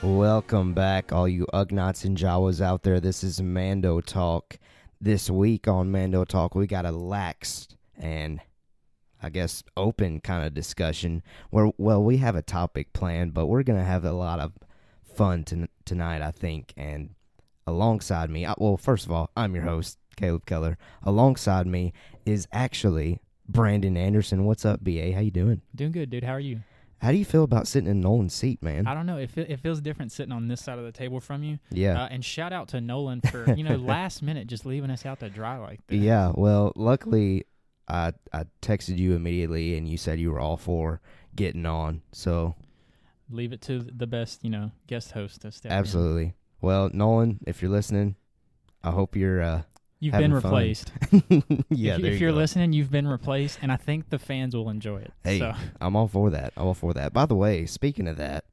Welcome back, all you Ugnaughts and Jawas out there. This is Mando Talk. This week on Mando Talk, we got a laxed and I guess open kind of discussion where, well, we have a topic planned, but we're going to have a lot of fun to, tonight, I think. And alongside me, uh, well, first of all, I'm your host, Caleb Keller. Alongside me is actually Brandon Anderson. What's up, BA? How you doing? Doing good, dude. How are you? How do you feel about sitting in Nolan's seat, man? I don't know. It, it feels different sitting on this side of the table from you. Yeah. Uh, and shout out to Nolan for you know last minute just leaving us out to dry like this. Yeah, well, luckily I I texted you immediately and you said you were all for getting on. So, Leave it to the best you know guest host to step in. absolutely. Well, Nolan, if you're listening, I hope you're uh You've been replaced. yeah, if, there if you you're go. listening, you've been replaced, and I think the fans will enjoy it. Hey, So, I'm all for that. I'm all for that. By the way, speaking of that,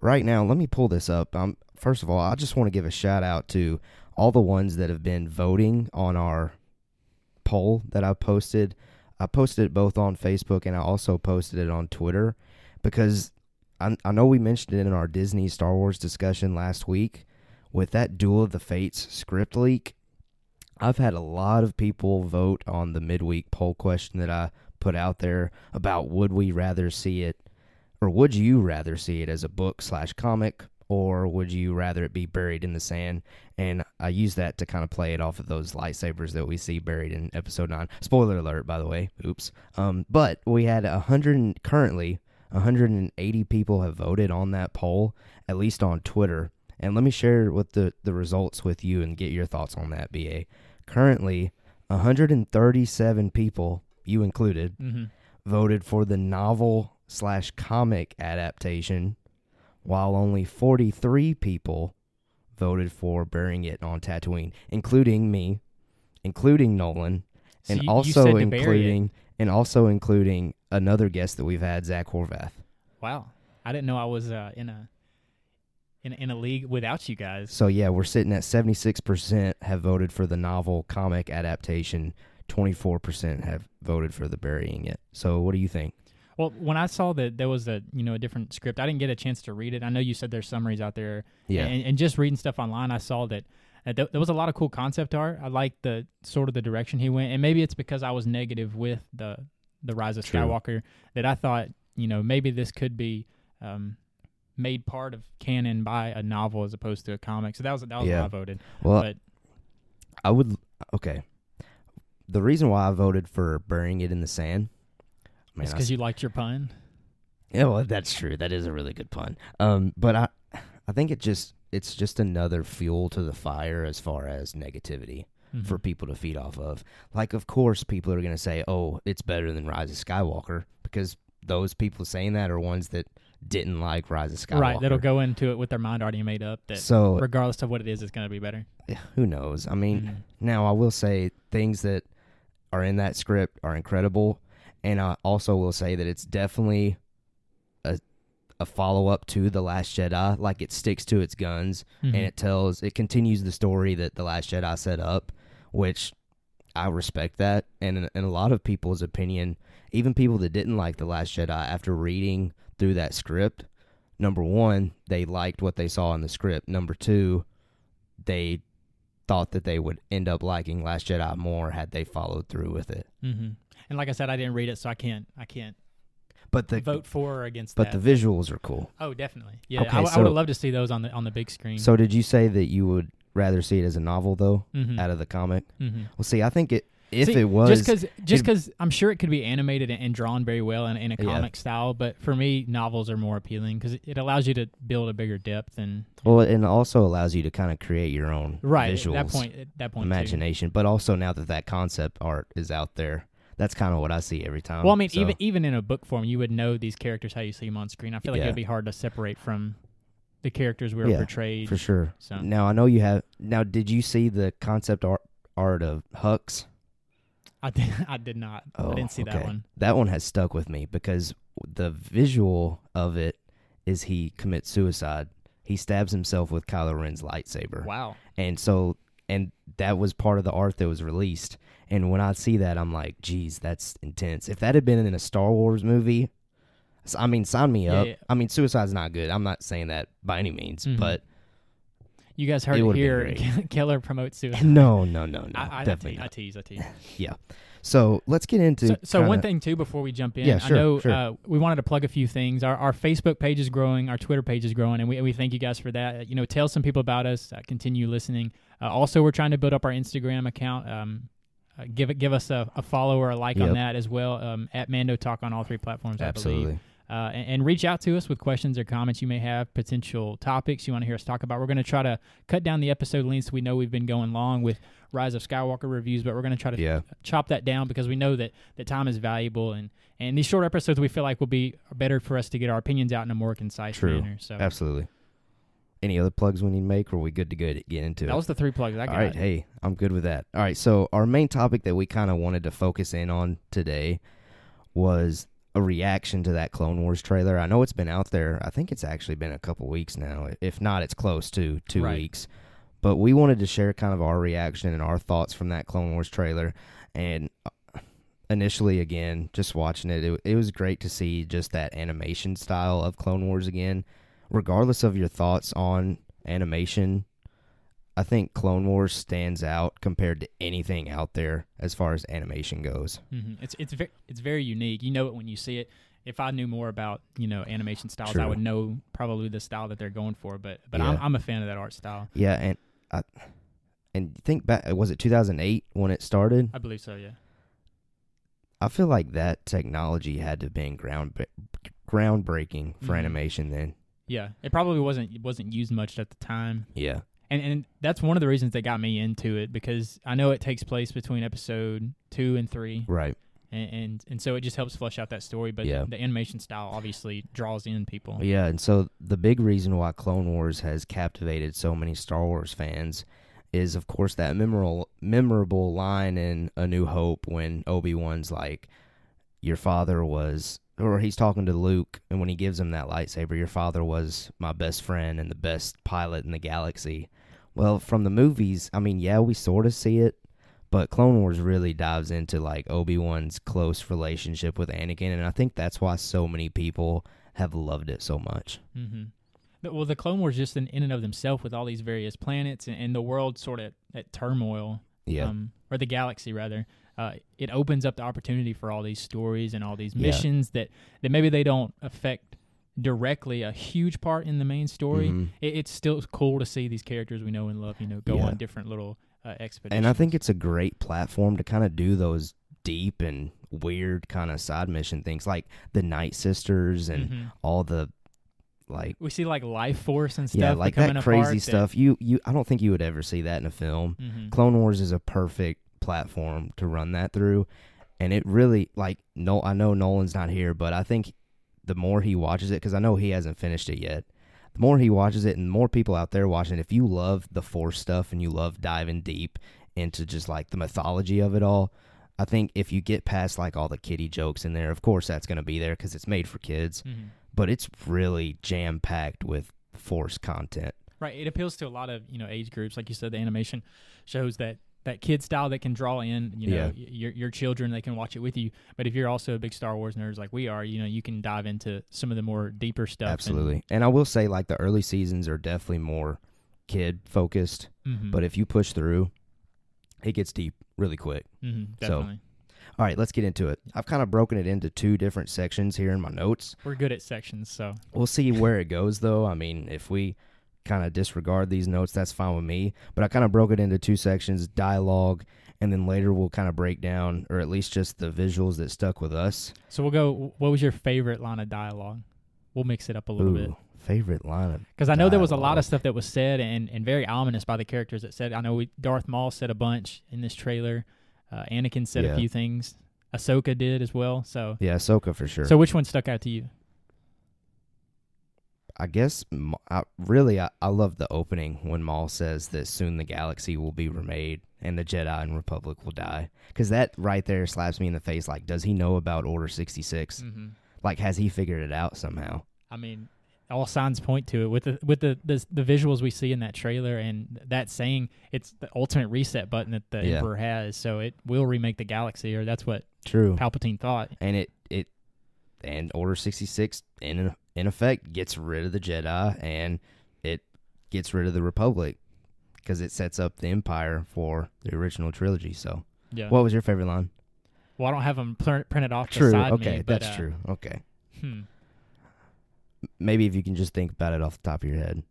right now, let me pull this up. Um, first of all, I just want to give a shout out to all the ones that have been voting on our poll that I posted. I posted it both on Facebook and I also posted it on Twitter because I, I know we mentioned it in our Disney Star Wars discussion last week with that Duel of the Fates script leak. I've had a lot of people vote on the midweek poll question that I put out there about would we rather see it or would you rather see it as a book slash comic or would you rather it be buried in the sand? And i use that to kind of play it off of those lightsabers that we see buried in episode 9 spoiler alert by the way oops. Um, but we had a 100 currently 180 people have voted on that poll at least on twitter. And let me share what the, the results with you and get your thoughts on that ba currently 137 people you included hmm voted for the novel slash comic adaptation, while only 43 people voted for burying it on Tatooine, including me, including Nolan, So and you- you also said to bury it. including and also including another guest that we've had, Zach Horvath. wow, I didn't know I was uh, in a in in a league without you guys. So yeah, we're sitting at 76% have voted for the novel comic adaptation. 24% have voted for the burying it. So what do you think? Well, when I saw that there was a you know a different script, I didn't get a chance to read it. I know you said there's summaries out there, Yeah. and, and just reading stuff online, I saw that uh, th- there was a lot of cool concept art. I liked the sort of the direction he went, and maybe it's because I was negative with the the Rise of True. Skywalker that I thought you know maybe this could be um, made part of canon by a novel as opposed to a comic. So that was that was Yeah. why I voted. Well, but I would okay. The reason why I voted for burying it in the sand, man, it's I because you liked your pun. Yeah, well, that's true. That is a really good pun. Um, but I, I think it just it's just another fuel to the fire as far as negativity Mhm. for people to feed off of. Like, of course, people are going to say, "Oh, it's better than Rise of Skywalker," because those people saying that are ones that didn't like Rise of Skywalker. right. That'll go into it with their mind already made up that So regardless of what it is, it's going to be better. who knows? I mean, Mhm. Now, I will say things that are in that script are incredible, and I also will say that it's definitely a a follow up to the Last Jedi. Like it sticks to its guns, Mhm. and it tells it continues the story that the Last Jedi set up, which I respect that. And in, in a lot of people's opinion, even people that didn't like the Last Jedi, after reading through that script, number one, they liked what they saw in the script. Number two, they thought that they would end up liking Last Jedi more had they followed through with it. hmm And like I said, I didn't read it, so I can't I can't But the vote for or against but that. the visuals are cool. oh, definitely. Yeah, Okay, I, w- I so- would love to see those on the on the big screen. So did you say that you would rather see it as a novel though, Mhm. out of the comic? Mhm. Well, see, I think it if See, it was just because just because I'm sure it could be animated and, and drawn very well in, in a Yeah. comic style, but for me, novels are more appealing because it, it allows you to build a bigger depth and well, and also allows you to kind of create your own right visuals, at that point. At that point, too. imagination. But also now that that concept art is out there, that's kind of what I see every time. Well, I mean, So, even even in a book form, you would know these characters how you see them on screen. I feel like Yeah. it'd be hard to separate from the characters we were Yeah, portrayed. for sure. So Now I know you have. Now, did you see the concept art art of Hux? I did, I did not. Oh, I didn't see that one. That one has stuck with me because the visual of it is he commits suicide. He stabs himself with Kylo Ren's lightsaber. Wow. And so and that was part of the art that was released. And when I see that I'm like, geez, that's intense. If that had been in a Star Wars movie, I mean, sign me up. yeah. I mean, suicide's not good. I'm not saying that by any means, Mhm. but You guys heard It it, here. Keller promotes suicide. no, no, no, no, I, I, definitely I, not. tease, I tease. Yeah. So let's get into. So, so one kinda- thing too before we jump in, Yeah, I know sure. uh, we wanted to plug a few things. Our, our Facebook page is growing, our Twitter page is growing, and we, we thank you guys for that. You know, tell some people about us. Uh, continue listening. Uh, also, we're trying to build up our Instagram account. Um, uh, give it, give us a, a follow or a like on that as well. Um, at Mando Talk on all three platforms, I believe. Uh, and, and reach out to us with questions or comments you may have, potential topics you want to hear us talk about. We're going to try to cut down the episode lengths. We know we've been going long with Rise of Skywalker reviews, but we're going to try to Yeah. chop that down because we know that, that time is valuable and, and these short episodes we feel like will be better for us to get our opinions out in a more concise True. manner. So Absolutely. Any other plugs we need to make, or are we good to get get into that it? was the three plugs I got. All right, hey, I'm good with that. All right, so our main topic that we kind of wanted to focus in on today was a reaction to that Clone Wars trailer. I know it's been out there. I think it's actually been a couple weeks now. If not, it's close to two Right. weeks. But we wanted to share kind of our reaction and our thoughts from that Clone Wars trailer. And uh, initially, again, just watching it, it, it was great to see just that animation style of Clone Wars again. Regardless of your thoughts on animation, I think Clone Wars stands out compared to anything out there as far as animation goes. hmm It's it's very it's very unique. You know it when you see it. If I knew more about you know animation styles, I would know probably the style that they're going for. But but I'm I'm a fan of that art style. Yeah, and I and think back was it 2008 when it started? I believe so. Yeah. I feel like that technology had to have been ground groundbreaking for Mhm. animation then. Yeah. It probably wasn't it wasn't used much at the time. Yeah. And and that's one of the reasons that got me into it because I know it takes place between episode two and three, Right. and and, and so it just helps flesh out that story. But Yeah. the animation style obviously draws in people. Yeah, and so the big reason why Clone Wars has captivated so many Star Wars fans is of course that memorable memorable line in A New Hope when Obi-Wan's like your father was or he's talking to Luke and when he gives him that lightsaber your father was my best friend and the best pilot in the galaxy. Well, from the movies, I mean, yeah, we sort of see it, but Clone Wars really dives into like Obi-Wan's close relationship with Anakin and I think that's why so many people have loved it so much. Mm-hmm. Well, the Clone Wars just in, in and of themselves with all these various planets and, and the world sort of at turmoil, Yeah. um, or the galaxy rather. Uh, it opens up the opportunity for all these stories and all these Yeah. missions that, that maybe they don't affect directly a huge part in the main story. Mhm. It, it's still cool to see these characters we know and love, you know, go Yeah. on different little uh, expeditions. And I think it's a great platform to kind of do those deep and weird kind of side mission things like the Night Sisters and Mhm. all the like we see like life force and stuff. yeah, like that crazy stuff. You you I don't think you would ever see that in a film. Mhm. Clone Wars is a perfect platform to run that through. And it really like no I know Nolan's not here, but I think the more he watches it cuz I know he hasn't finished it yet. The more he watches it and the more people out there watching it, if you love the force stuff and you love diving deep into just like the mythology of it all, I think if you get past like all the kiddie jokes in there, of course that's going to be there cuz it's made for kids, Mhm. but it's really jam packed with force content. Right. It appeals to a lot of you know age groups, like you said. The animation shows that that kid style that can draw in you know Yeah. your your children. They can watch it with you. But if you're also a big Star Wars nerds like we are, you know you can dive into some of the more deeper stuff. Absolutely. And I will say like the early seasons are definitely more kid focused, Mhm. but if you push through, it gets deep really quick. Mhm, so- definitely, All right, let's get into it. I've kind of broken it into two different sections here in my notes. we're good at sections. So We'll see where it goes though. I mean, if we kind of disregard these notes, that's fine with me. But I kind of broke it into two sections, dialogue, and then later we'll kind of break down or at least just the visuals that stuck with us. so we'll go. What was your favorite line of dialogue? We'll mix it up a little bit. Favorite line of Because I know there was a lot of stuff that was said and, and very ominous by the characters that said. I know we, Darth Maul said a bunch in this trailer. Uh, Anakin said Yeah. a few things. Ahsoka did as well. So, Yeah, Ahsoka for sure. so which one stuck out to you? I guess I, really I, I love the opening when Maul says that soon the galaxy will be remade and the Jedi and Republic will die because that right there slaps me in the face. Like, does he know about Order sixty six? Mm-hmm. Like, has he figured it out somehow? I mean, all signs point to it with the with the, the the visuals we see in that trailer and that saying it's the ultimate reset button that the Yeah. Emperor has. So it will remake the galaxy, or that's what True, Palpatine thought. and it it and Order sixty six in in effect gets rid of the Jedi and it gets rid of the Republic because it sets up the Empire for the original trilogy. So, Yeah. what was your favorite line? well, I don't have them pr- printed off True. beside Okay, me. but, that's uh, true. Okay, Hmm. maybe if you can just think about it off the top of your head.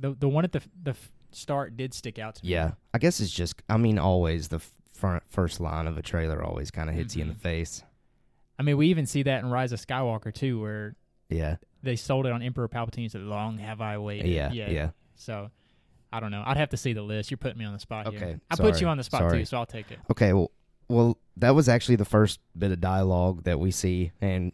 The the one at the the start did stick out to me. Yeah, I guess it's just. I mean, always the front first line of a trailer always kind of hits you in Mhm. the face. I mean, we even see that in Rise of Skywalker too, where Yeah, they sold it on Emperor Palpatine. Said, "Long have I waited." yeah, yeah. yeah. So, I don't know. I'd have to see the list. You're putting me on the spot here. Okay, I put you on the spot sorry. too, so I'll take it. Okay, well, well, that was actually the first bit of dialogue that we see, and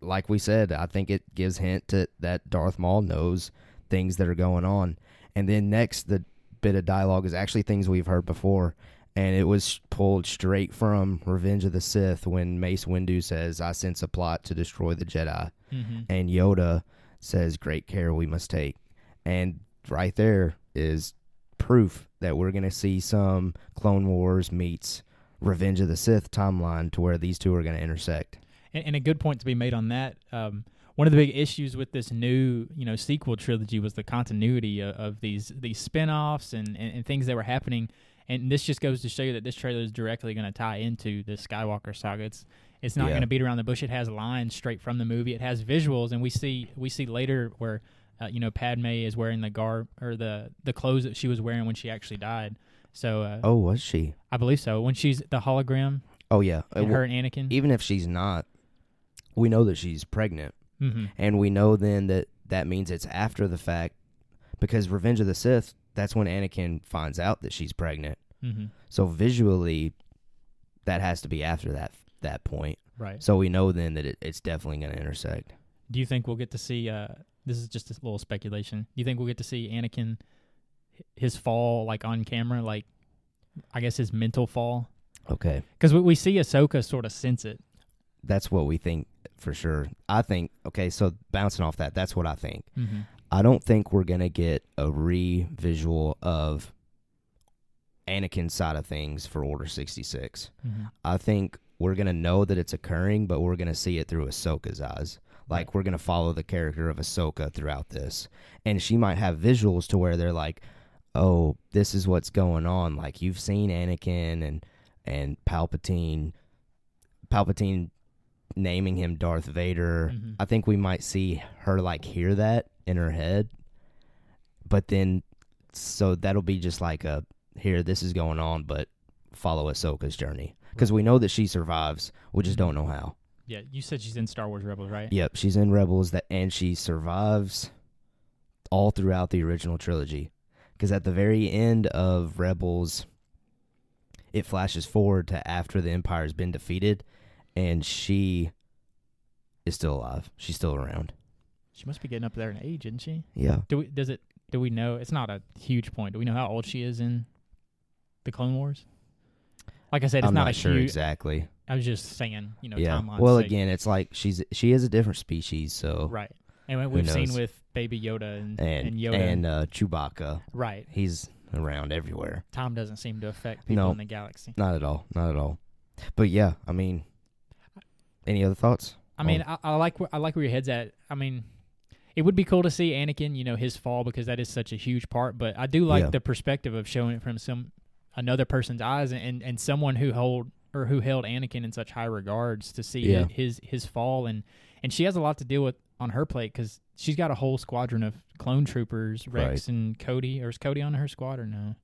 like we said, I think it gives hint to, that Darth Maul knows things that are going on. And then next, the bit of dialogue is actually things we've heard before, and it was pulled straight from Revenge of the Sith when Mace Windu says, "I sense a plot to destroy the Jedi," Mm-hmm. and Yoda says, "Great care we must take," and right there is proof that we're going to see some Clone Wars meets Revenge of the Sith timeline to where these two are going to intersect. And, and a good point to be made on that. Um, one of the big issues with this new, you know, sequel trilogy was the continuity of, of these these spin-offs and, and, and things that were happening. And this just goes to show you that this trailer is directly going to tie into the Skywalker saga. It's it's not Yeah. going to beat around the bush. It has lines straight from the movie. It has visuals, and we see we see later where, uh, you know, Padme is wearing the garb or the the clothes that she was wearing when she actually died. So uh, Oh, was she? I believe so. When she's the hologram, Oh, yeah. Uh, and well, her and Anakin. even if she's not, we know that she's pregnant, mm-hmm. and we know then that that means it's after the fact because Revenge of the Sith. That's when Anakin finds out that she's pregnant. Mm-hmm. So visually, that has to be after that that point. Right. So we know then that it, it's definitely going to intersect. Do you think we'll get to see? Uh, this is just a little speculation. Do you think we'll get to see Anakin, his fall like on camera, like I guess his mental fall? Okay. Because we, we see Ahsoka sort of sense it. That's what we think for sure. I think okay, so bouncing off that, that's what I think. Mm-hmm. I don't think we're gonna get a re-visual of Anakin's side of things for Order sixty six. Mm-hmm. I think we're gonna know that it's occurring, but we're gonna see it through Ahsoka's eyes. Like we're gonna follow the character of Ahsoka throughout this, and she might have visuals to where they're like, "Oh, this is what's going on." Like you've seen Anakin and and Palpatine, Palpatine naming him Darth Vader. Mhm. I think we might see her like hear that in her head, but then so that'll be just like a here this is going on, but follow Ahsoka's journey mm-hmm. because we know that she survives. We just don't know how. Yeah, you said she's in Star Wars Rebels, right? Yep, she's in Rebels that and she survives all throughout the original trilogy. Because at the very end of Rebels, it flashes forward to after the Empire's been defeated, and she is still alive. She's still around. She must be getting up there in age, isn't she? Yeah. Do we? Does it? Do we know? It's not a huge point. Do we know how old she is in the Clone Wars? Like I said, it's I'm not, not, a sure huge. exactly. I was just saying, you know, yeah. Well, again, it's like she's she is a different species, so right. And we've seen with Baby Yoda and, and and Yoda, and uh, Chewbacca, right? he's around everywhere. Time doesn't seem to affect people No. in the galaxy. Not at all. Not at all. But yeah, I mean, any other thoughts? I mean, I, I like where, I like where your head's at. I mean, it would be cool to see Anakin, you know, his fall because that is such a huge part. But I do like Yeah. the perspective of showing it from some another person's eyes and, and someone who hold or who held Anakin in such high regards to see Yeah. his his fall and and she has a lot to deal with on her plate because she's got a whole squadron of clone troopers, Rex Right. and Cody. Or is Cody on her squad or no?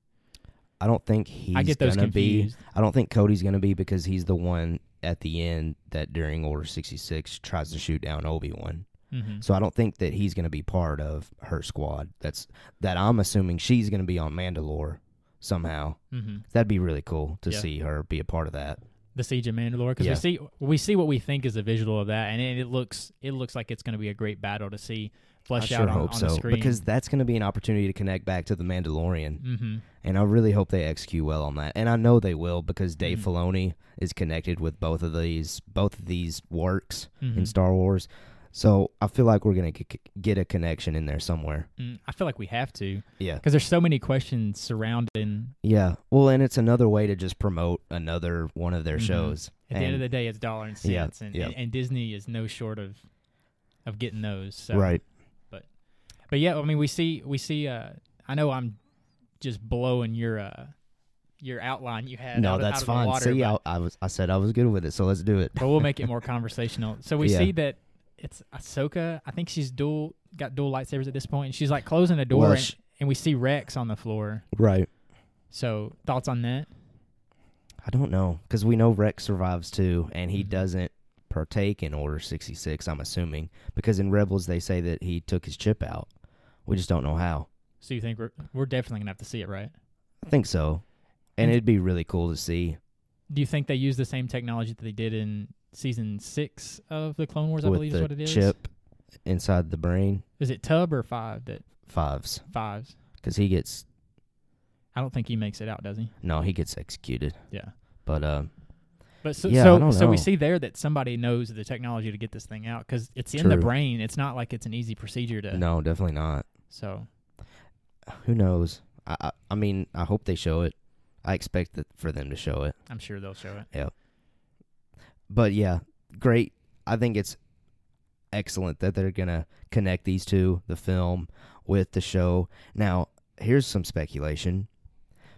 I don't think he's I get those gonna be. confused. I don't think Cody's gonna be because he's the one at the end that during Order sixty six tries to shoot down Obi Wan. Mm-hmm. So I don't think that he's gonna be part of her squad. That's that I'm assuming she's gonna be on Mandalore somehow. Mm-hmm. That'd be really cool to Yeah. see her be a part of that. the Siege of Mandalore because Yeah. we see we see what we think is a visual of that, and it, it looks it looks like it's going to be a great battle to see I sure out on, hope on so the screen. because that's gonna be an opportunity to connect back to the Mandalorian. hmm And I really hope they execute well on that. And I know they will because Dave Mhm. Filoni is connected with both of these both of these works in Star Wars. So I feel like we're gonna get a connection in there somewhere. Mm, I feel like we have to Yeah. because there's so many questions surrounding. Yeah. Well, and it's another way to just promote another one of their Mhm. shows. At the end of the day, it's dollar and Yeah, cents, and, yeah. and and Disney is no short of of getting those. So. Right. But but yeah, I mean, we see we see. Uh, I know I'm just blowing your uh your outline you had. No, out of- that's of fine. water, See, I, I was I said I was good with it, so let's do it. but we'll make it more conversational. So we Yeah. see that it's Ahsoka. I think she's dual got dual lightsabers at this point. And she's like closing a door, Well, and, and we see Rex on the floor. Right. So thoughts on that? I don't know because we know Rex survives too, and he Mhm. doesn't partake in Order sixty six. I'm assuming because in Rebels they say that he took his chip out. We just don't know how. So you think we're we're definitely gonna have to see it, right? I think so, and And- it'd be really cool to see Do you think they use the same technology that they did in season six of the Clone Wars? I with believe the is what it is. chip inside the brain Is it Tup or Five that fives fives? because he gets I don't think he makes it out, does he? no he gets executed. Yeah. But uh, But so Yeah, I so, don't so we know. see there that somebody knows the technology to get this thing out because it's in the True. brain. It's not like it's an easy procedure to. no, definitely not. So Who knows? I, I I mean I hope they show it. I expect that for them to show it. I'm sure they'll show it. But yeah, great. I think it's excellent that they're gonna connect these two, the film with the show. Now, here's some speculation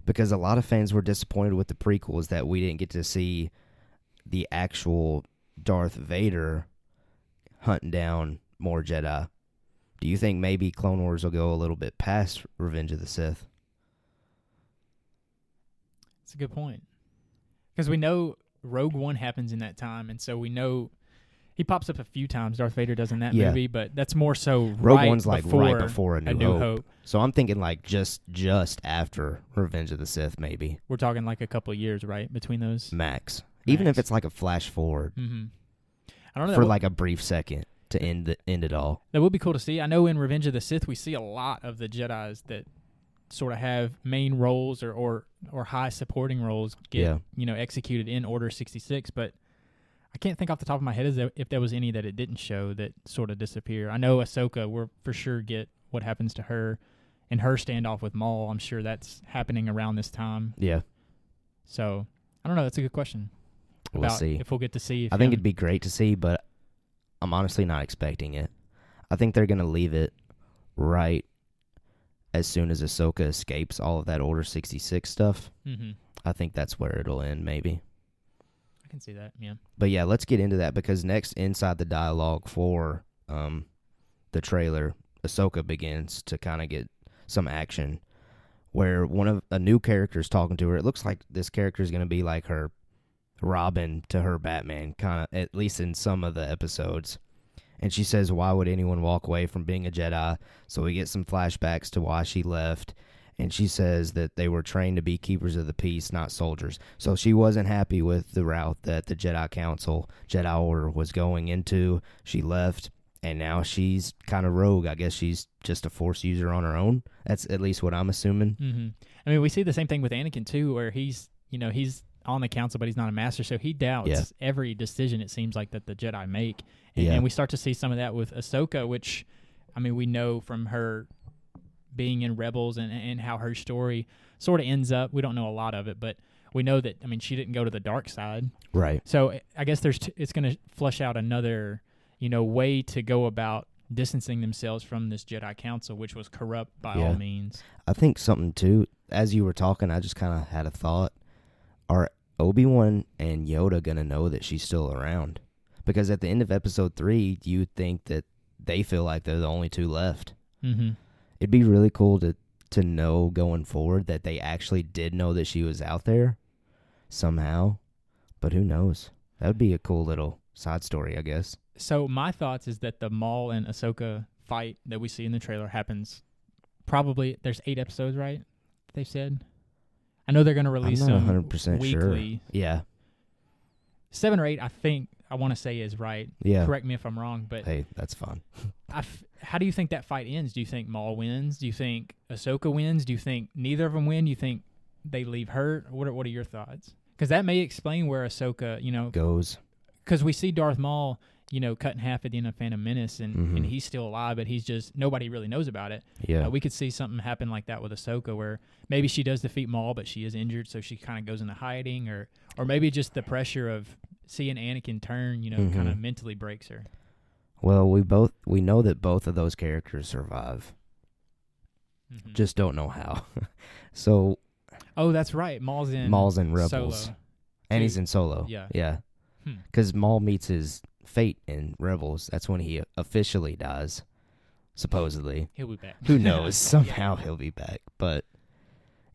because a lot of fans were disappointed with the prequels that we didn't get to see the actual Darth Vader hunting down more Jedi. Do you think maybe Clone Wars will go a little bit past Revenge of the Sith? It's a good point because we know Rogue One happens in that time, and so we know he pops up a few times. Darth Vader does in that Yeah. movie, but that's more so Rogue right One's like before right before A New, A New Hope. Hope. So I'm thinking like just just after Revenge of the Sith, maybe. We're talking like a couple of years, right, between those. max. Even if it's like a flash forward Mm-hmm. I don't know. for would, like a brief second to end the, end it all. that would be cool to see. I know in Revenge of the Sith we see a lot of the Jedi's that sort of have main roles or or, or high supporting roles get Yeah. you know executed in Order sixty six, but. I can't think off the top of my head is if there was any that it didn't show that sort of disappear. I know Ahsoka, we're for sure get what happens to her and her standoff with Maul. I'm sure that's happening around this time. Yeah, So I don't know. That's a good question. we'll see. if we'll get to see. If I think it'd be great to see, but I'm honestly not expecting it. I think they're gonna leave it right as soon as Ahsoka escapes all of that Order 66 stuff. Mhm. I think that's where it'll end, maybe. I can see that. Yeah. But yeah, let's get into that because next inside the dialogue for um the trailer, Ahsoka begins to kind of get some action where one of a new character is talking to her. It looks like this character is going to be like her Robin to her Batman, kind of at least in some of the episodes. And she says, "Why would anyone walk away from being a Jedi?" So we get some flashbacks to why she left. And she says that they were trained to be keepers of the peace, not soldiers. So she wasn't happy with the route that the Jedi Council, Jedi Order was going into. She left, and now she's kind of rogue. I guess she's just a Force user on her own. That's at least what I'm assuming. hmm I mean, we see the same thing with Anakin too, where he's you know he's on the council, but he's not a master, so he doubts Yeah. every decision. It seems like that the Jedi make, and, Yeah. and we start to see some of that with Ahsoka, which I mean we know from her being in Rebels and and how her story sort of ends up. We don't know a lot of it, but we know that I mean she didn't go to the dark side. Right. So I guess there's t- it's going to flush out another you know way to go about distancing themselves from this Jedi Council, which was corrupt by Yeah. all means. I think something too. As you were talking, I just kind of had a thought. Are Obi Wan and Yoda gonna know that she's still around? Because at the end of Episode three, you think that they feel like they're the only two left. Mm-hmm. It'd be really cool to to know going forward that they actually did know that she was out there somehow. But who knows? That would be a cool little side story, I guess. So my thoughts is that the Maul and Ahsoka fight that we see in the trailer happens probably. There's eight episodes, right? They said. I know they're going to release I'm not them 100% sure. weekly. Yeah, Seven or eight, I think. I want to say is right. yeah. Correct me if I'm wrong, but Hey, that's fun. I f- how do you think that fight ends? Do you think Maul wins? Do you think Ahsoka wins? Do you think neither of them win? Do you think they leave hurt? What are, what are your thoughts? Because that may explain where Ahsoka, you know, Goes. because we see Darth Maul, you know, cut in half at the end of Phantom Menace, and Mhm. and he's still alive, but he's just nobody really knows about it. Yeah. Uh, we could see something happen like that with Ahsoka, where maybe she does defeat Maul, but she is injured, so she kind of goes into hiding, or or maybe just the pressure of seeing Anakin turn, you know, kind of mentally breaks her. well, we both we know that both of those characters survive. Mhm. Just don't know how. so oh, that's right, Maul's in Maul's in Rebels, Solo. and he's in Solo. Yeah. Yeah. Hmm. Because Maul meets his fate in Rebels. That's when he officially dies, supposedly. He'll be back. Who knows? Somehow he'll be back. But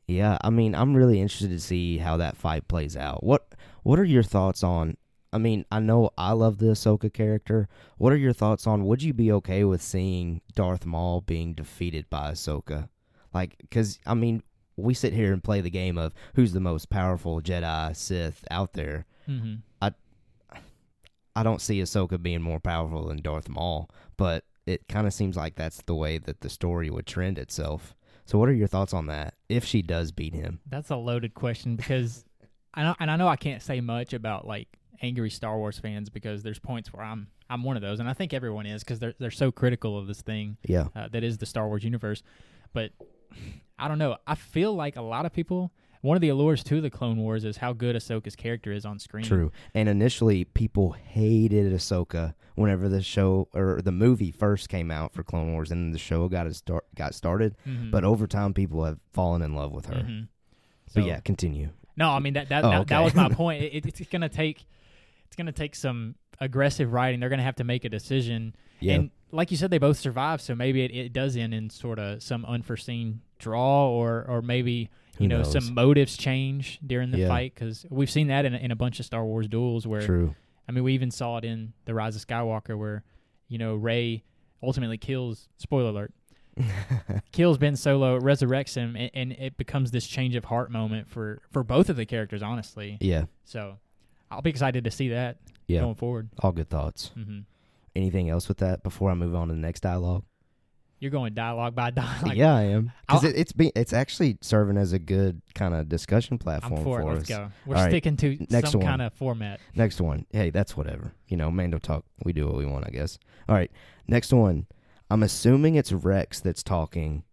yeah, I mean, I'm really interested to see how that fight plays out. What What are your thoughts on? I mean, I know I love the Ahsoka character. What are your thoughts on? Would you be okay with seeing Darth Maul being defeated by Ahsoka? Like, because I mean, we sit here and play the game of who's the most powerful Jedi Sith out there. hmm I don't see Ahsoka being more powerful than Darth Maul, but it kind of seems like that's the way that the story would trend itself. So, what are your thoughts on that? If she does beat him, That's a loaded question because I know, and I know I can't say much about like angry Star Wars fans because there's points where I'm I'm one of those, and I think everyone is because they're they're so critical of this thing yeah, uh, that is the Star Wars universe. But I don't know. I feel like a lot of people. One of the allures to the Clone Wars is how good Ahsoka's character is on screen. true. And initially, people hated Ahsoka whenever the show or the movie first came out for Clone Wars, and the show got it start got started. Mhm. But over time, people have fallen in love with her. Mhm. But So- yeah, continue. No, I mean that that Oh, that, that was my point. It, it's gonna take it's gonna take some aggressive writing. They're gonna have to make a decision. Yeah, And like you said, they both survive, so maybe it, it does end in sort of some unforeseen draw, or or maybe Who you know knows? some motives change during the Yeah. fight because we've seen that in a, in a bunch of Star Wars duels where true. I mean we even saw it in the Rise of Skywalker where you know Rey ultimately kills. Spoiler alert. kills Ben Solo, resurrects him, and, and it becomes this change of heart moment for for both of the characters, honestly. yeah, So I'll be excited to see that yeah. going forward. All good thoughts. hmm Anything else with that before I move on to the next dialogue? You're going dialogue by dialogue. yeah, I am because it, it's be, it's actually serving as a good kind of discussion I'm platform for it. for Let's us. go. We're All right, sticking to next some one. kind of format. Next one, hey, that's whatever. You know, Mando talk. We do what we want, I guess. All right, next one. I'm assuming it's Rex that's talking,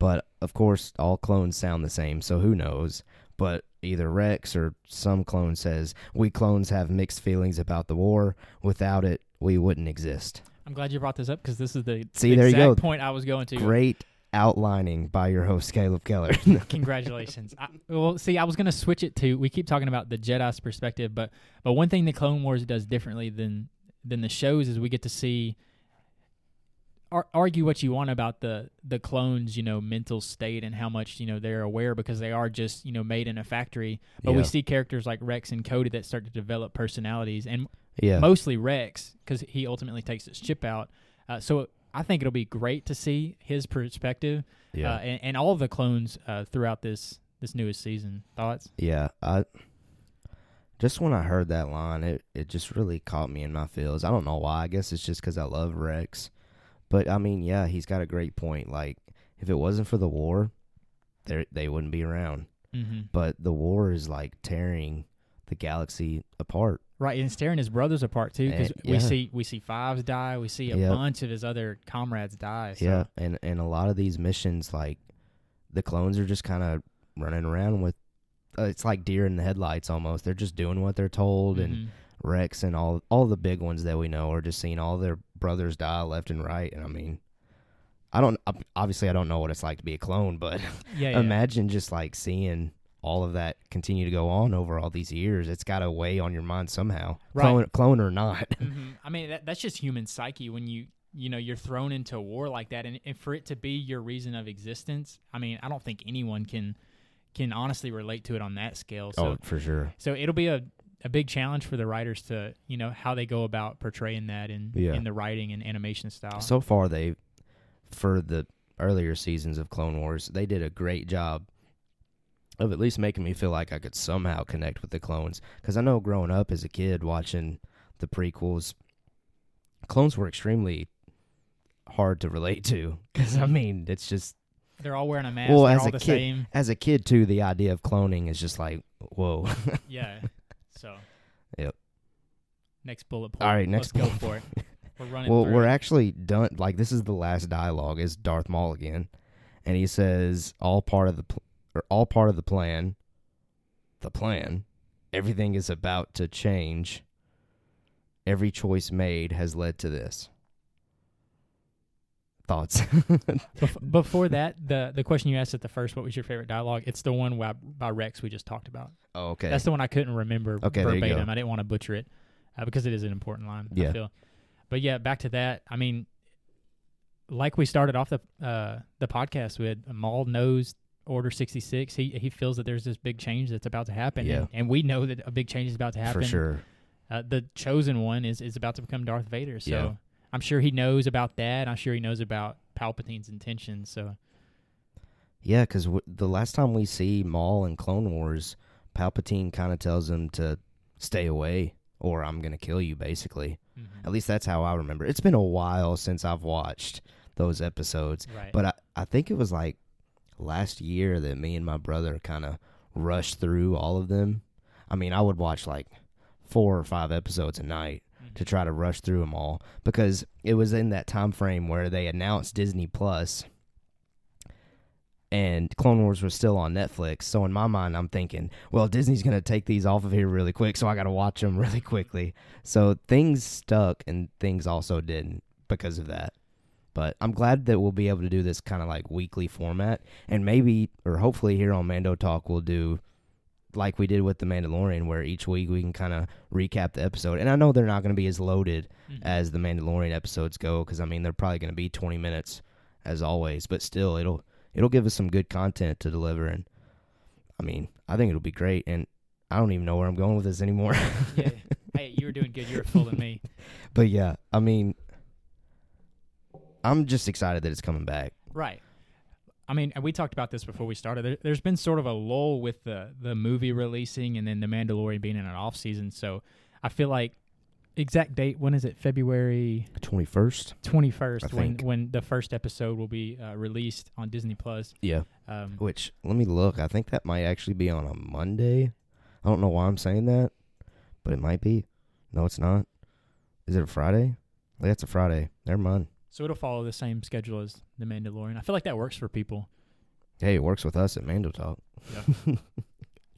but of course, all clones sound the same, so who knows? But either Rex or some clone says, "We clones have mixed feelings about the war. Without it, we wouldn't exist." I'm glad you brought this up because this is the See, there you exact go. point I was going to. Great outlining by your host Caleb Keller. Congratulations. I, well, see, I was going to switch it to. We keep talking about the Jedi's perspective, but but one thing the Clone Wars does differently than than the shows is we get to see. Ar- argue what you want about the the clones, you know, mental state and how much you know they're aware because they are just you know made in a factory. But we see characters like Rex and Cody that start to develop personalities, and yeah, mostly Rex because he ultimately takes his chip out. Uh, so I think it'll be great to see his perspective yeah. uh, and, and all the clones uh, throughout this this newest season. Thoughts? Yeah, I just when I heard that line, it it just really caught me in my feels. I don't know why. I guess it's just because I love Rex, but I mean, yeah, he's got a great point. Like, if it wasn't for the war, they they wouldn't be around. Mm-hmm. But the war is like tearing the galaxy apart. Right, and it's tearing his brothers apart too because Eh, we yeah. see we see Fives die, we see a Yep. bunch of his other comrades die. So. Yeah, and and a lot of these missions, like the clones are just kind of running around with. Uh, it's like deer in the headlights almost. They're just doing what they're told, and Mhm. Rex and all all the big ones that we know are just seeing all their brothers die left and right. And I mean, I don't obviously I don't know what it's like to be a clone, but yeah, yeah. imagine just like seeing all of that continue to go on over all these years. It's got to weigh on your mind somehow, Right. clone, clone or not. Mhm. I mean, that, that's just human psyche when you you know you're thrown into a war like that, and, and for it to be your reason of existence. I mean, I don't think anyone can can honestly relate to it on that scale. So oh, for sure. so it'll be a a big challenge for the writers to you know how they go about portraying that in Yeah. in the writing and animation style. So far, they for the earlier seasons of Clone Wars, they did a great job of at least making me feel like I could somehow connect with the clones. Because I know growing up as a kid watching the prequels, clones were extremely hard to relate to. Because I mean, it's just They're all wearing a mask. Well, they're as all a the kid- same. as a kid too. The idea of cloning is just like whoa. Yeah. So Yep. next bullet point. All right, next Let's go bullet for it. We're running. Well, through we're actually done. Like this is the last dialogue. Is Darth Maul again, and he says all part of the pl- or all part of the plan. The plan, everything is about to change. Every choice made has led to this. Thoughts? Before that, the the question you asked at the first, what was your favorite dialogue? It's the one by, by Rex we just talked about. oh, okay. That's the one I couldn't remember Okay, verbatim. I didn't want to butcher it uh, because it is an important line. Yeah. I feel. But yeah, back to that. I mean, like we started off the uh, the podcast with, Maul knows Order sixty six. He he feels that there's this big change that's about to happen. Yeah. and, and we know that a big change is about to happen. for sure. Uh, the chosen one is is about to become Darth Vader. So Yeah. I'm sure he knows about that. I'm sure he knows about Palpatine's intentions. So Yeah, because w- the last time we see Maul in Clone Wars, Palpatine kind of tells him to stay away, or I'm gonna kill you. Basically, mhm. at least that's how I remember. It's been a while since I've watched those episodes, right. but I, I think it was like last year that me and my brother kind of rushed through all of them. I mean, I would watch like four or five episodes a night. To try to rush through them all because it was in that time frame where they announced Disney Plus and Clone Wars was still on Netflix. So in my mind, I'm thinking, well, Disney's going to take these off of here really quick, so I got to watch them really quickly. So things stuck and things also didn't because of that. But I'm glad that we'll be able to do this kind of like weekly format, and maybe or hopefully here on Mando Talk we'll do like we did with the Mandalorian, where each week we can kind of recap the episode. And I know they're not going to be as loaded Mhm. as the Mandalorian episodes go, because I mean they're probably going to be 20 minutes as always, but still it'll it'll give us some good content to deliver. And I mean I think it'll be great. And I don't even know where I'm going with this anymore. yeah. Hey, you were doing good. You were fooling me. but yeah, I mean I'm just excited that it's coming back. Right. I mean, and we talked about this before we started. There, there's been sort of a lull with the the movie releasing, and then the Mandalorian being in an off season. So I feel like exact date. When is it? February 21st. twenty I first. When think. when the first episode will be uh, released on Disney Plus. Yeah. Um, Which let me look. I think that might actually be on a Monday. I don't know why I'm saying that, but it might be. No, it's not. Is it a Friday? Yeah, it's a Friday. Never mind. So it'll follow the same schedule as the Mandalorian. I feel like that works for people. Hey, it works with us at Mando Talk.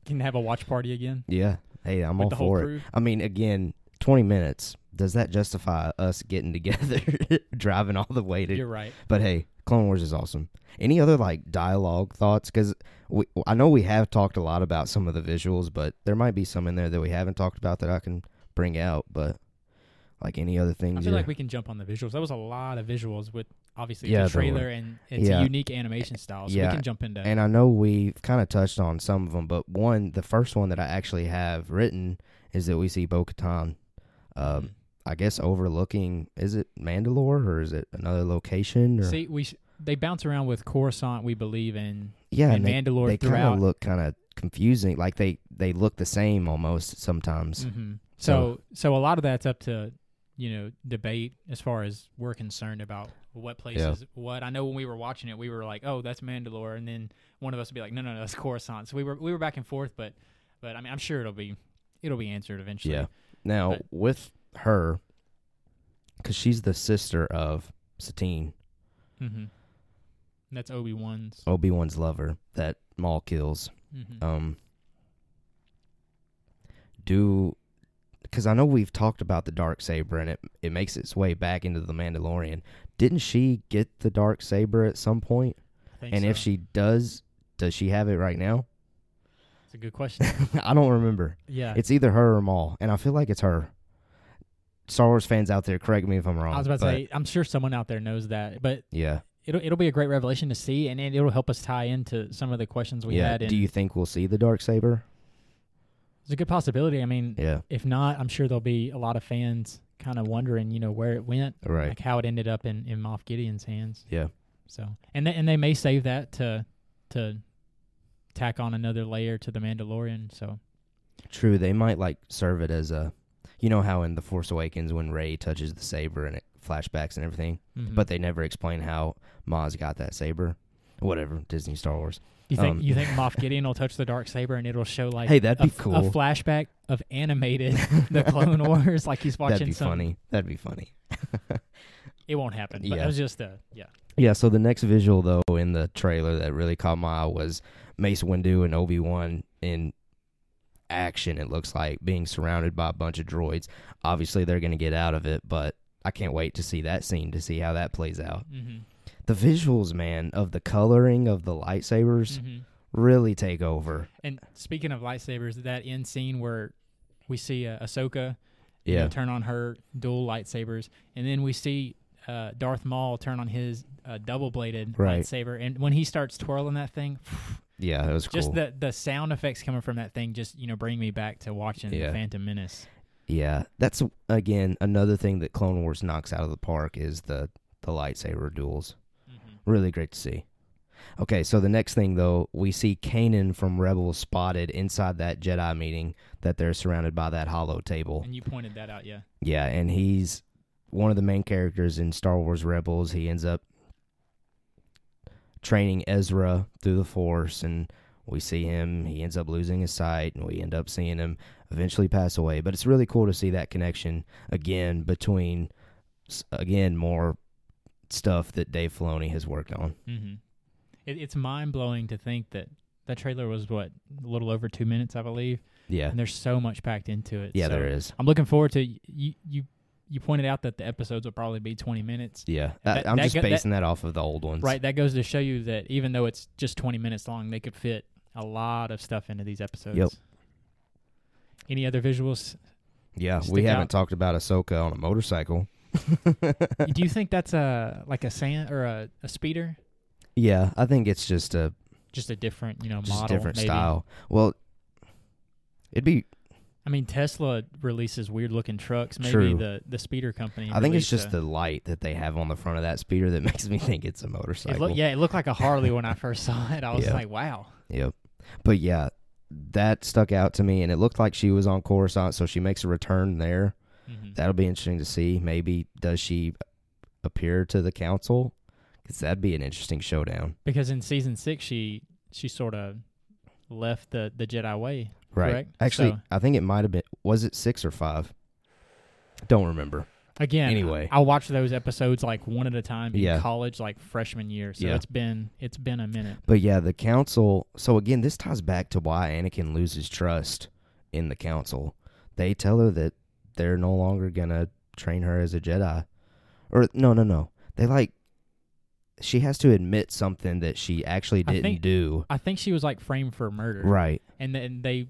Can have a watch party again Yeah. Hey, I'm with all the whole for it. I mean, again, 20 minutes. Does that justify us getting together, driving all the way to? You're right. But hey, Clone Wars is awesome. Any other like dialogue thoughts? Because we, I know we have talked a lot about some of the visuals, but there might be some in there that we haven't talked about that I can bring out. But like any other things, I feel like we can jump on the visuals. That was a lot of visuals with obviously Yeah, the trailer and it's Yeah. a unique animation style. So Yeah. we can jump into And I know we've kind of touched on some of them, but one, the first one that I actually have written is that we see Bo Katan, um, Mhm. I guess, overlooking, is it Mandalore or is it another location? Or, See, we sh- they bounce around with Coruscant, we believe, in yeah, and and they, Mandalore they kind of look kind of confusing. Like they, they look the same almost sometimes. Mhm. So, so a lot of that's up to you know debate as far as we're concerned about what places what. I know when we were watching it, we were like, "Oh, that's Mandalore," and then one of us would be like, "No, no, no, that's Coruscant." So we were we were back and forth, but but I mean, I'm sure it'll be it'll be answered eventually. Yeah. Now, But- with her, because she's the sister of Satine, hmm That's Obi Wan's. Obi Wan's lover that Maul kills. hmm um do because I know we've talked about the dark saber and it it makes its way back into the Mandalorian. Didn't she get the dark saber at some point? And if she does, does she have it right now? it's a good question. I don't remember. yeah, It's either her or Maul, and I feel like it's her. Star Wars fans out there, correct me if I'm wrong. I was about to say, I'm sure someone out there knows that, but yeah, it'll it'll be a great revelation to see, and it, it'll help us tie into some of the questions we yeah. had. And Do you think we'll see the dark saber? It's a good possibility. I mean, Yeah, if not, I'm sure there'll be a lot of fans kind of wondering, you know, where it went, right. like how it ended up in in Moff Gideon's hands. Yeah, So, and they, and they may save that to to tack on another layer to the Mandalorian. So, True, they might like serve it as a, you know how in the Force Awakens when Rey touches the saber and it flashbacks and everything, mhm. but they never explain how Maz got that saber. whatever Disney Star Wars. You think Um, you think Moff Gideon will touch the dark saber and it'll show like Hey, that'd a, be f- a cool. flashback of animated the Clone Wars like he's watching That'd be some. funny. That'd be funny. It won't happen. But Yeah. it was just a yeah. Yeah, so the next visual though in the trailer that really caught my eye was Mace Windu and Obi Wan in action. It looks like being surrounded by a bunch of droids. Obviously, they're going to get out of it, but I can't wait to see that scene to see how that plays out. Mm-hmm. The visuals, man, of the coloring of the lightsabers Mm-hmm. really take over. And speaking of lightsabers, that end scene where we see uh, Ahsoka you Yeah, know, turn on her dual lightsabers, and then we see uh, Darth Maul turn on his uh, double bladed Right. lightsaber. And when he starts twirling that thing, yeah, it was cool. just the the sound effects coming from that thing just you know bring me back to watching Yeah. Phantom Menace. Yeah, that's again another thing that Clone Wars knocks out of the park is the the lightsaber duels. Really great to see. Okay, so the next thing though, we see Kanan from Rebels spotted inside that Jedi meeting that they're surrounded by that holo table. And you pointed that out, yeah. Yeah, and he's one of the main characters in Star Wars Rebels. He ends up training Ezra through the Force, and we see him. He ends up losing his sight, and we end up seeing him eventually pass away. But it's really cool to see that connection again between, again, more stuff that Dave Filoni has worked on. Mm-hmm. It, it's mind blowing to think that that trailer was what a little over two minutes, I believe, Yeah, and there's so much packed into it. yeah, So there is. I'm looking forward to you. You you pointed out that the episodes will probably be 20 minutes. Yeah, That- I, I'm that just go- that- basing that off of the old ones. Right, that goes to show you that even though it's just 20 minutes long, they could fit a lot of stuff into these episodes. Yep. Any other visuals? Yeah, we haven't out. talked about Ahsoka on a motorcycle. Do you think that's a like a sand or a, a speeder? Yeah, I think it's just a Just a different, you know, just model. different maybe? style. Well, it'd be. I mean, Tesla releases weird looking trucks. Maybe True. the the speeder company. I think it's just a- the light that they have on the front of that speeder that makes me think it's a It motorcycle. look, yeah, it looked like a Harley when I first saw it. I was Yeah. like, wow. Yep. But yeah, that stuck out to me, and it looked like she was on Coruscant, so she makes a return there. Mhm. That'll be interesting to see. Maybe does she appear to the council? Because that'd be an interesting showdown. Because in season six, she she sort of left the the Jedi way. Right. Correct. Actually, So- I think it might have been. Was it six or five? Don't remember. Again, Anyway. I watched those episodes like one at a time in Yeah. college, like freshman year. So Yeah. it's been it's been a minute. But yeah, the council. So again, this ties back to why Anakin loses trust in the council. They tell her that they're no longer gonna train her as a Jedi, or no, no, no. They like she has to admit something that she actually didn't think- do. I think she was like framed for murder, Right. And then they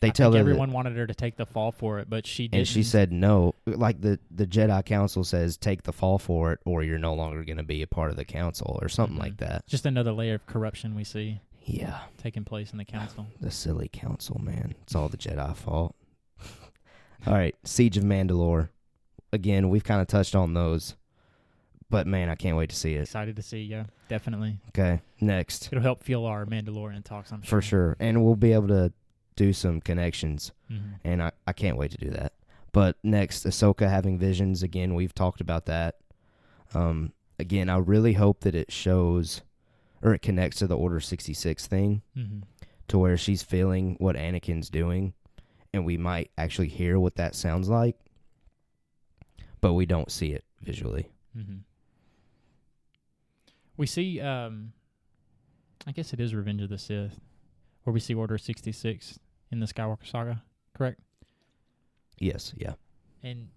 They I tell her everyone that, wanted her to take the fall for it, but she didn't. and she said no. Like the the Jedi Council says, take the fall for it, or you're no longer gonna be a part of the council, or something Mhm. like that. just another layer of corruption we see Yeah. taking place in the council. The silly council, man. It's all the Jedi fault. All right, Siege of Mandalore. Again, we've kind of touched on those, but man, I can't wait to see it. Excited to see, yeah, definitely. Okay, next It'll help fuel our Mandalorian talks, I'm sure for sure, and we'll be able to do some connections, Mhm. and I, I can't wait to do that. But next, Ahsoka having visions again. We've talked about that. Um, again, I really hope that it shows or it connects to the Order sixty six thing. Mhm. to where she's feeling what Anakin's doing, and we might actually hear what that sounds like, but we don't see it visually. hmm We see, um, I guess it is Revenge of the Sith, where we see Order 66 in the Skywalker saga, correct? Yes, yeah, And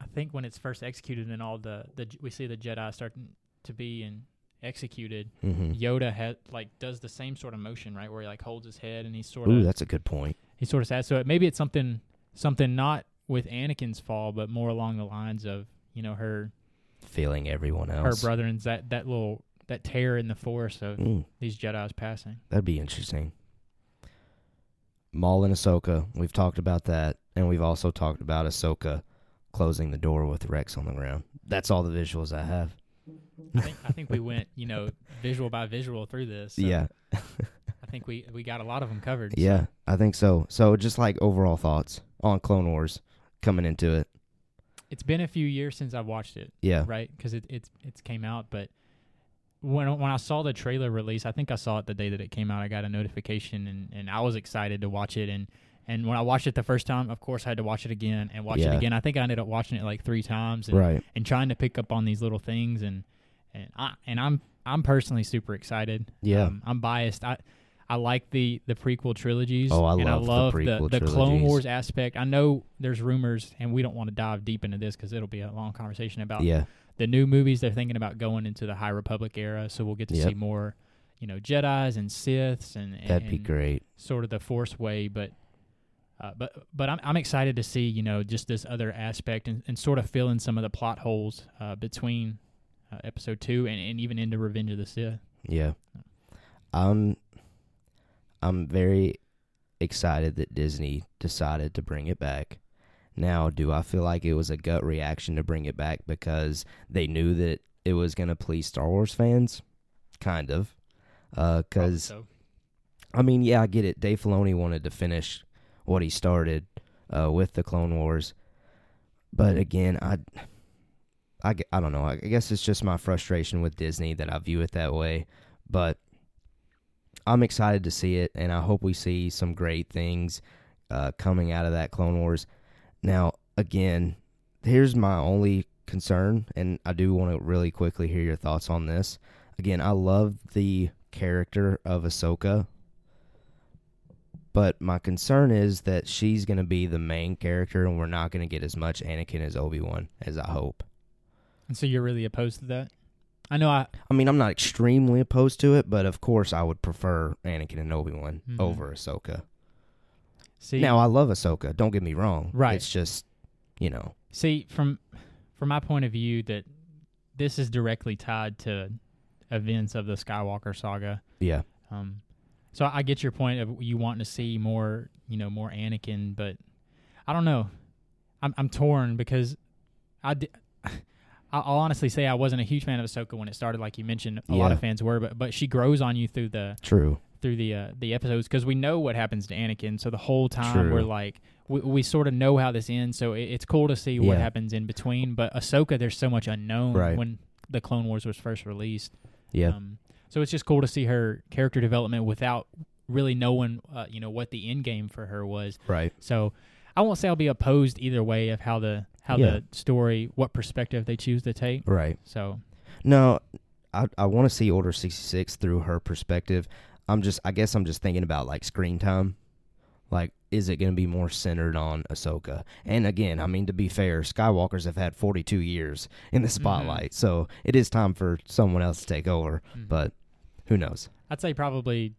I think when it's first executed and all the, the we see the Jedi starting to be in, executed, hmm Yoda had like does the same sort of motion, right, where he like holds his head and he's sort Ooh, of that's a good point. He's sort of sad. So it, maybe it's something something not with Anakin's fall, but more along the lines of you know her Feeling everyone else, her brother's that that little that tear in the force of Mm, these Jedi's passing. that'd be interesting. Maul and Ahsoka, we've talked about that, and we've also talked about Ahsoka closing the door with Rex on the ground. That's all the visuals I have. I think I think we went you know visual by visual through this. so yeah, I think we we got a lot of them covered. yeah, I think so. So, just like overall thoughts on Clone Wars coming into it. it's been a few years since I've watched it, Yeah, right? Because it it's it's came out, but when when I saw the trailer release, I think I saw it the day that it came out. I got a notification and, and I was excited to watch it. And and when I watched it the first time, of course, I had to watch it again and watch Yeah. it again. I think I ended up watching it like three times and, Right. and trying to pick up on these little things. And and I and I'm I'm personally super excited. Yeah. Um, I'm biased. I I like the the prequel trilogies. Oh, I and love I love the, prequel the Clone. Wars aspect. I know there's rumors, and we don't want to dive deep into this because it'll be a long conversation about Yeah. the new movies. They're thinking about going into the High Republic era, so we'll get to Yep. see more, you know, Jedi's and Siths and, and That'd be great. sort of the Force way. But uh, but but I'm I'm excited to see you know just this other aspect and, and sort of fill in some of the plot holes uh, between uh, Episode Two and, and even into Revenge of the Sith. Yeah. I'm I'm very excited that Disney decided to bring it back. Now, do I feel like it was a gut reaction to bring it back because they knew that it was going to please Star Wars fans? Kind of. Uh cuz so. I mean, yeah, I get it. Dave Filoni wanted to finish what he started uh, with the Clone Wars, but again, I, I, I don't know. I guess it's just my frustration with Disney that I view it that way. But I'm excited to see it, and I hope we see some great things uh, coming out of that Clone Wars. Now, again, here's my only concern, and I do want to really quickly hear your thoughts on this. Again, I love the character of Ahsoka but my concern is that she's going to be the main character and we're not going to get as much Anakin as Obi-Wan as I hope. And so you're really opposed to that? I know. I I mean, I'm not extremely opposed to it, but of course I would prefer Anakin and Obi-Wan Mhm. over Ahsoka. see Now, I love Ahsoka, don't get me wrong. Right. It's just, you know, see from from my point of view that this is directly tied to events of the Skywalker saga. yeah. Um, so I get your point of you wanting to see more, you know, more Anakin, but I don't know. I'm I'm torn because I di- I'll honestly say I wasn't a huge fan of Ahsoka when it started, like you mentioned. A lot of fans were, but but she grows on you through the True. through the uh, the episodes because we know what happens to Anakin. So the whole time True. we're like, we, we sort of know how this ends. So it, it's cool to see what Yeah. happens in between. But Ahsoka, there's so much unknown Right. when the Clone Wars was first released. Yeah. Um, so it's just cool to see her character development without really knowing, uh, you know, what the end game for her was. right. So I won't say I'll be opposed either way of how the how Yeah. the story, what perspective they choose to take. Right. So No, I I want to see Order 66 through her perspective. I'm just I guess I'm just thinking about like screen time. Like is it going to be more centered on Ahsoka? And again, I mean to be fair, Skywalkers have had 42 years in the spotlight. So it is time for someone else to take over, mhm. but who knows? I'd say probably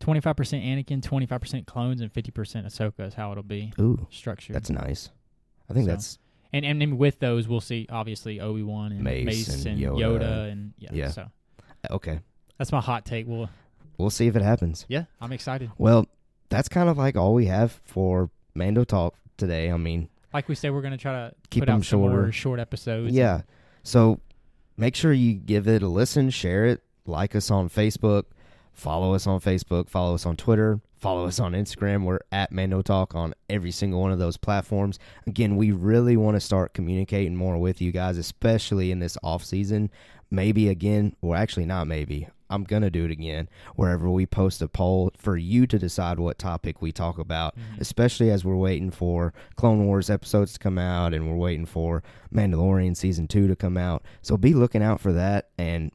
twenty five percent Anakin, twenty five percent clones, and fifty percent Ahsoka is how it'll be Ooh, structured. that's nice. I think So, that's and, and and with those, we'll see obviously Obi Wan and Mace Mace, and and, Yoda. Yoda. and yeah, Yeah. So uh, okay. that's my hot take. Well, We'll see if it happens. yeah, I'm excited. Well, that's kind of like all we have for Mando talk today. I mean, Like we said, we're gonna try to Keep put them out some more shorter. short episodes. Yeah. So make sure you give it a listen, share it, like us on Facebook, follow us on Facebook, follow us on Twitter, follow us on Instagram. We're at Mando Talk on every single one of those platforms. Again, we really want to start communicating more with you guys, especially in this off season. Maybe again, or actually not maybe. I'm gonna do it again wherever we post a poll for you to decide what topic we talk about Mhm. especially as we're waiting for Clone Wars episodes to come out and we're waiting for Mandalorian season 2 to come out. So be looking out for that and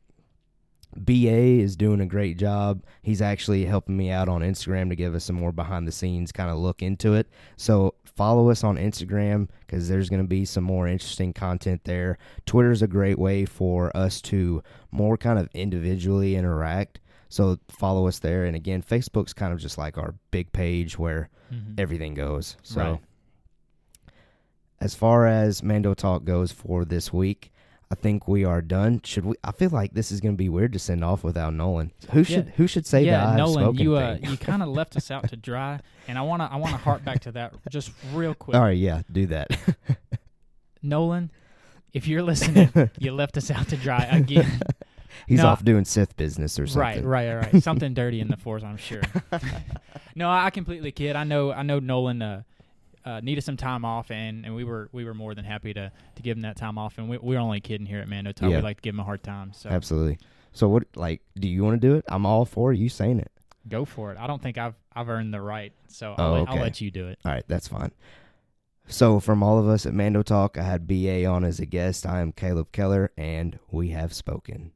BA is doing a great job. He's actually helping me out on Instagram to give us some more behind the scenes kind of look into it. So follow us on Instagram because there's going to be some more interesting content there. Twitter's a great way for us to more kind of individually interact. So follow us there. And again, Facebook's kind of just like our big page where Mhm. everything goes. So, Right. as far as Mando Talk goes for this week, I think we are done. Should we? I feel like this is going to be weird to send off without Nolan. Who should Who should say yeah, I've Nolan, you uh, you kind of left us out to dry, and I wanna I wanna harp back to that just real quick. All right, yeah, do that. Nolan, if you're listening, you left us out to dry again. He's No, off doing Sith business or something. Right, right, right. Something dirty in the force, I'm sure. no, I completely kid. I know, I know. Nolan uh, uh, needed some time off, and, and we were we were more than happy to to give him that time off. And we, we're only kidding here at Mando Talk. Yeah. We like to give him a hard time. So Absolutely. So what? Like, do you want to do it? I'm all for you saying it. go for it. I don't think I've I've earned the right, so Oh, I'll, let, I'll let you do it. All right, that's fine. So, from all of us at Mando Talk, I had BA on as a guest. I am Caleb Keller, and we have spoken.